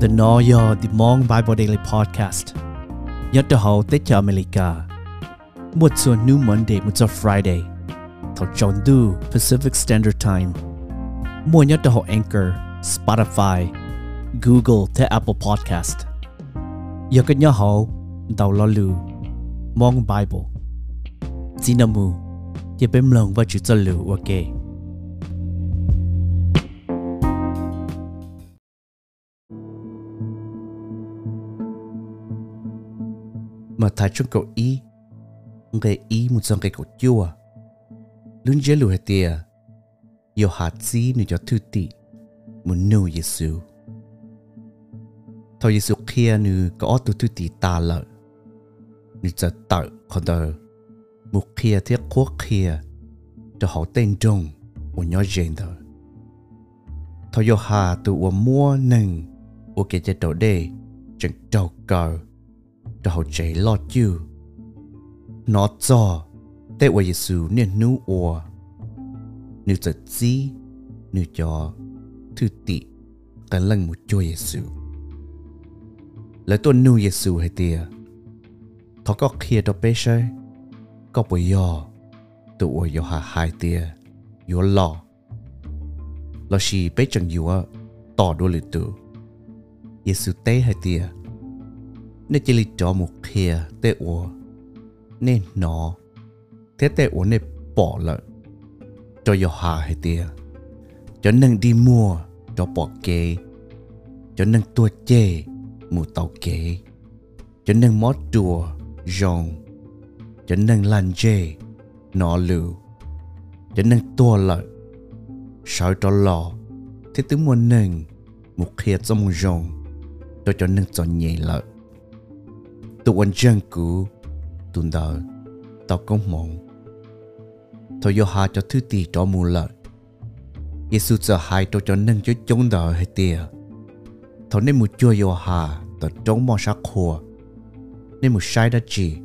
The Noyo The Mong Bible Daily Podcast. Nhớ cho hậu tế cho America. Một số New Monday, một số Friday. Thảo chọn Pacific Standard Time. Mua nhớ cho Anchor, Spotify, Google tới Apple Podcast. Nhớ cái nhớ hậu, Đầu lo Mong Bible. Zinamu Nhớ bếm lòng và chữ cho lưu, ok. Mà thái trong cậu y. Người y một dòng cái cậu chua à? luôn dễ lùi tìa. Yêu hạt gì nữa cho thư tị. Muốn nô Giêsu thôi Giêsu kia nữ có tu thư tị ta lợ nữ cho tạo còn đời một kia thiết quốc kia cho họ tên trong của nhỏ dền đời thôi yêu hà tu ua mua nâng. Ua kia chế đầu đây chẳng trâu cờ đã họ chạy lo chứ nó cho để wa Giêsu nên nu ua nu cho gì nu cho thứ tị cái lần một cho Giêsu lấy tôi nu Giêsu hay tia thọ có khía đó bé có bồi yo tụ ua yo hà hai tia yo lo lo si bé chẳng yo tỏ đôi lì tụ. Giêsu tế hay tia nên chỉ lịch cho một kia tê ủa. Nên nó, thế tê ủa nên bỏ lại cho yo hà hay tia cho nâng đi mua, cho bỏ kê. Cho nâng tua chê mù tàu kê. Cho nâng mót đùa rong cho nâng lan chê nó lưu cho nâng tua lại sợ cho lò. Thế tứ mua nâng, một khía trong rong cho cho nâng cho nhẹ lại tụ quân chân cũ tuần đời tao công mộng thôi do hà cho thứ tì cho mù lợi Giêsu sợ hai cho cho nâng cho chống đời hay tìa. Thôi nên một chua yo hà tao chống mò sắc khua. Nên một sai đã chỉ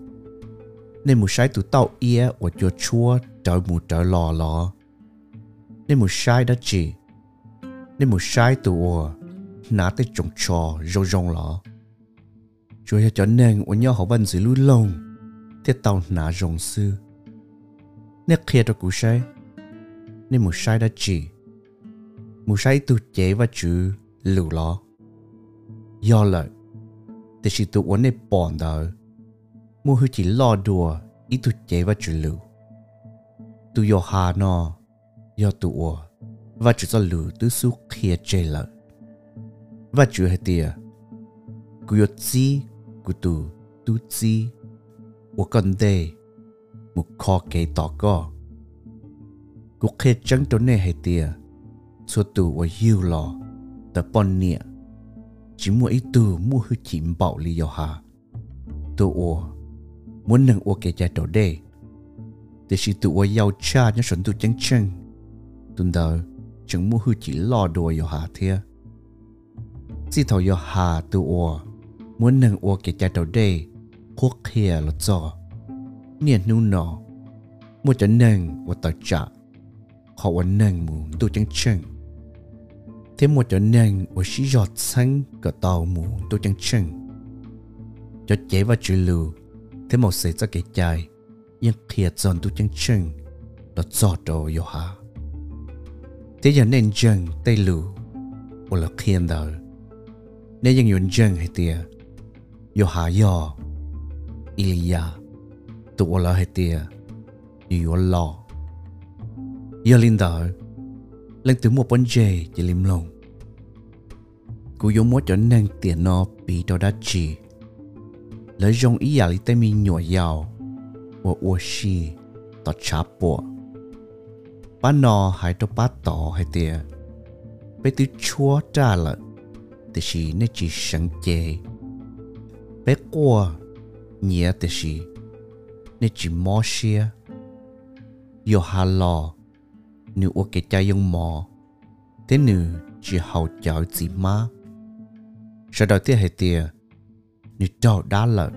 nên một sai tụ tao ia và cho chua trời mù trời lò lò. Nên một sai đã chỉ nên một sai tụ nã tới trồng trò rong rong lò chúa cho nên ở nhau họ vẫn giữ lưu lông thế tàu nã rồng sư nè kia cho cụ sai. Nên mù sai đã chỉ. Mù sai tu chế và chữ lưu lo do lợi. Thế chỉ tu ổn để bọn đời mù hư chỉ lo đùa, ý tu chế và chữ lưu. Tu yo hà nó yo tu ổn và chữ cho lưu tu su kia chế lợi. Và chữ hệ tiệt cú yo của tù tu chi. Của con đề một kho kế tỏ co. Cuộc khê trắng tối nay hay tìa số tù và hiu lò tờ bọn nịa. Chỉ mua ít tù mua hư chỉ bảo li do hà. Tù o, muốn nâng ồ kế cha tổ đề để sĩ tù ồ giàu cha nhớ sẵn tù chẳng chân tuần đầu chẳng mua hư chỉ lo đồ do hà thia. Chỉ thầu do hà tù o muốn nâng ua kể cha đầu đề quốc kia là cho niên nu nọ. Một trận nâng và tờ trả, họ và nâng mù tu chân chân. Thế một trận nâng và sĩ giọt xanh cả tàu mù tu chân chân. Cho chế và chữ lù thế một sẽ cho kể chai, nhưng kia giòn tu chân chân, là cho đồ yo ha thế giờ nên chân tay lù và là khiên đời nên những nhuận chân hay tiền yo ha yo ilia tu ola hetia yu yo lo yo lin đỡ lên từ một bánh dê chỉ lim lông. Cú yo mua cho nàng tiền nó bị đồ đá chỉ lấy dòng ý giả lý tê mi nhỏ giàu và ua xì tỏ chá bùa bá nò hãy cho bá tỏ hay tìa bế tứ chúa trả lợi thì chỉ nên chỉ sẵn chê bé qua nhẹ thế gì nên chỉ mò xia. Yo hà lò. Nữ ô cái cha yong mò. Thế nữ chỉ hậu chào chỉ má sau đó thế hệ tiề nữ trâu đá lợn.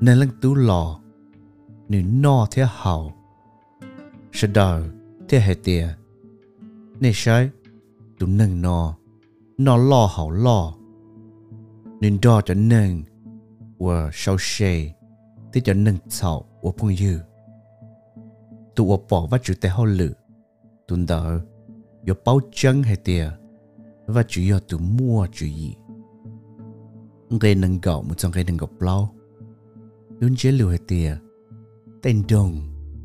Nên lăng tú lò. Nữ no thế hậu. Sau đó thế hệ tiề nên sai tụ nâng no nó lo hậu lo nên đó cho nên của sau xe thì cho nên sau của phong dư tụ ở bỏ vắt chủ tế hậu lử tuần đó có bao chân hay tiền và chủ yếu tụ mua chủ ý người nâng gạo một trong người nâng gạo bao. Luôn chế lưu hay tiền tên đồng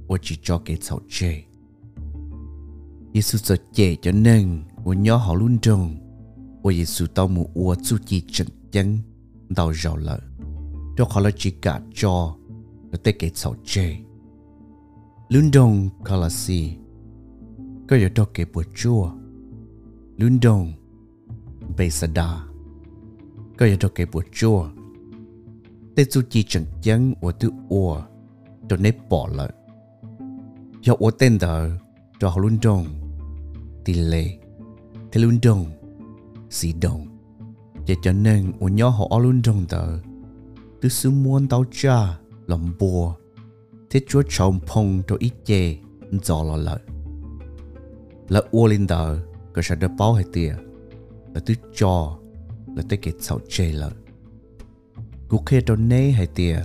của chỉ cho cái sau chê. Giêsu sợ chê cho nên của nhỏ họ luôn trông của Giêsu tao mù ua chú chi chân chân đào rào lợ cho khó là chỉ cả cho nó tế kế chào chê. Luôn đông khó là si có yếu đó kế bùa chua. Luôn đông bê sà đà, có yếu đó kế bùa chua. Tế chú chi chẳng chân và tư ua, cho nếp bỏ lợ do ua tên đó cho họ luôn đông tỷ lệ thế luôn đông xì đông để cho nên ua nhỏ họ luôn trong tờ từ sự muốn tao cha lòng bùa. Thế chúa chồng phong cho ít chê, dò lò lợi. Là ua linh tờ cơ sẽ được bao hay tiền là tứ cho, là tới kết sau chê lợi. Cú khê cho nê hay tiền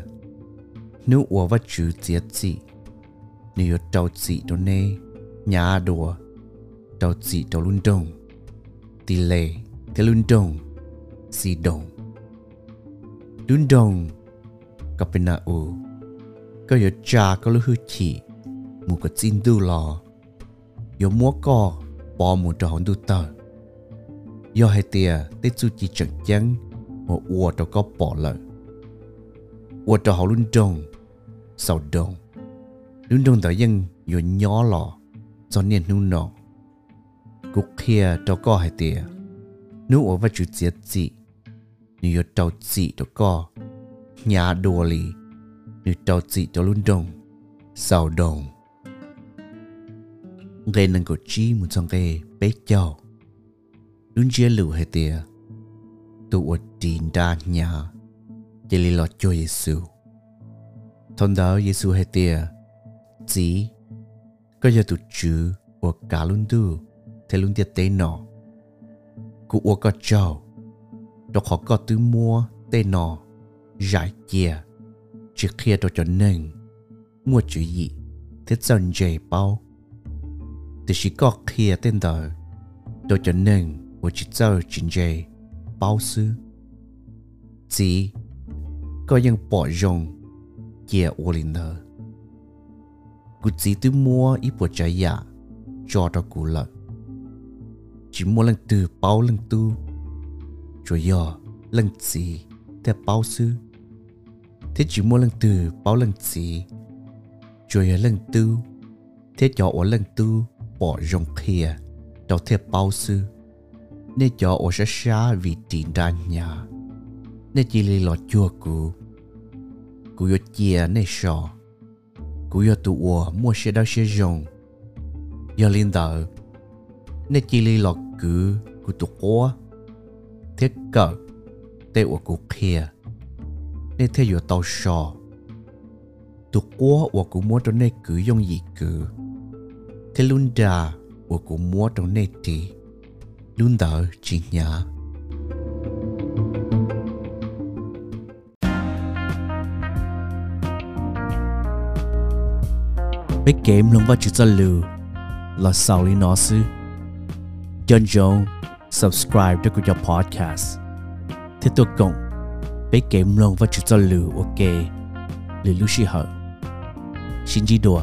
nếu ua vật chữ tiền gì nếu trâu gì cho nê, nhà đùa trâu gì cho luôn đông tỷ lệ thế luôn đông xì đông luôn đông gặp có yếu cha có lúc hư chỉ. Một cái tin du lò. Yếu múa co bỏ một trò hòn tờ. Yếu hai tia tết chú chỉ chẳng chắn một ua trò có bỏ lợi ua trò họ luôn trông sau đông luôn trông tờ dân yếu nhỏ lò. Cho nên nu nọ. Cục kia trò có hai tia nếu ở và chú giết gì nếu trò gì đó có nhà đồ lì nếu trâu chị cho luôn đồng sau đồng nghe nâng cổ chi một trong cái bé chào luôn chia lũ hay tìa tụ ở tin đa nhà chỉ lì lọt cho Giêsu thôn đó Giêsu hay tìa chỉ có giờ tụ chữ ở cả luôn tu thế luôn tiệt tế nọ cụ ở có trâu, đọc họ có tứ mua tế nọ giải chia chỉ kia đồ cho nên mua chữ gì thế dân dễ bao. Thì chỉ có kia tên đời đồ cho nên mua chỉ giờ chính dễ bao sư chỉ có những bỏ rong kia ô linh nơ cụ chỉ tứ mua ít bộ trái giả cho đó cụ lợi chỉ mua lần từ, bao lần tu rồi giờ, lần gì theo bao sư thế chỉ mua lần từ, bao lần gì? Rồi lần tư, thế cho ở lần tư, bỏ rong kia đầu thế bao sư nên cho ở sẽ xa vì tiền đa nhà. Nên chỉ lấy lọ chua cũ. Cụ yo chia nên sò. Cụ yo tụ ủa mua xe đau xe rong giờ linh đạo nên chỉ lấy lọ cứ của tụ quá thế cỡ tê của cụ kia nên theo dõi tàu sò. Tụ quá của cụ mua trong này cứ dùng gì cứ. Thế luôn đà của cụ mua trong này thì luôn đỡ chỉ nhà bé kém lòng vào chữ cho lưu là sao lý nó sư trân trọng subscribe cho kênh podcast thì tôi cũng bé kém luôn và chú cho lưu ok? Lưu lưu xí hở xin chỉ đùa.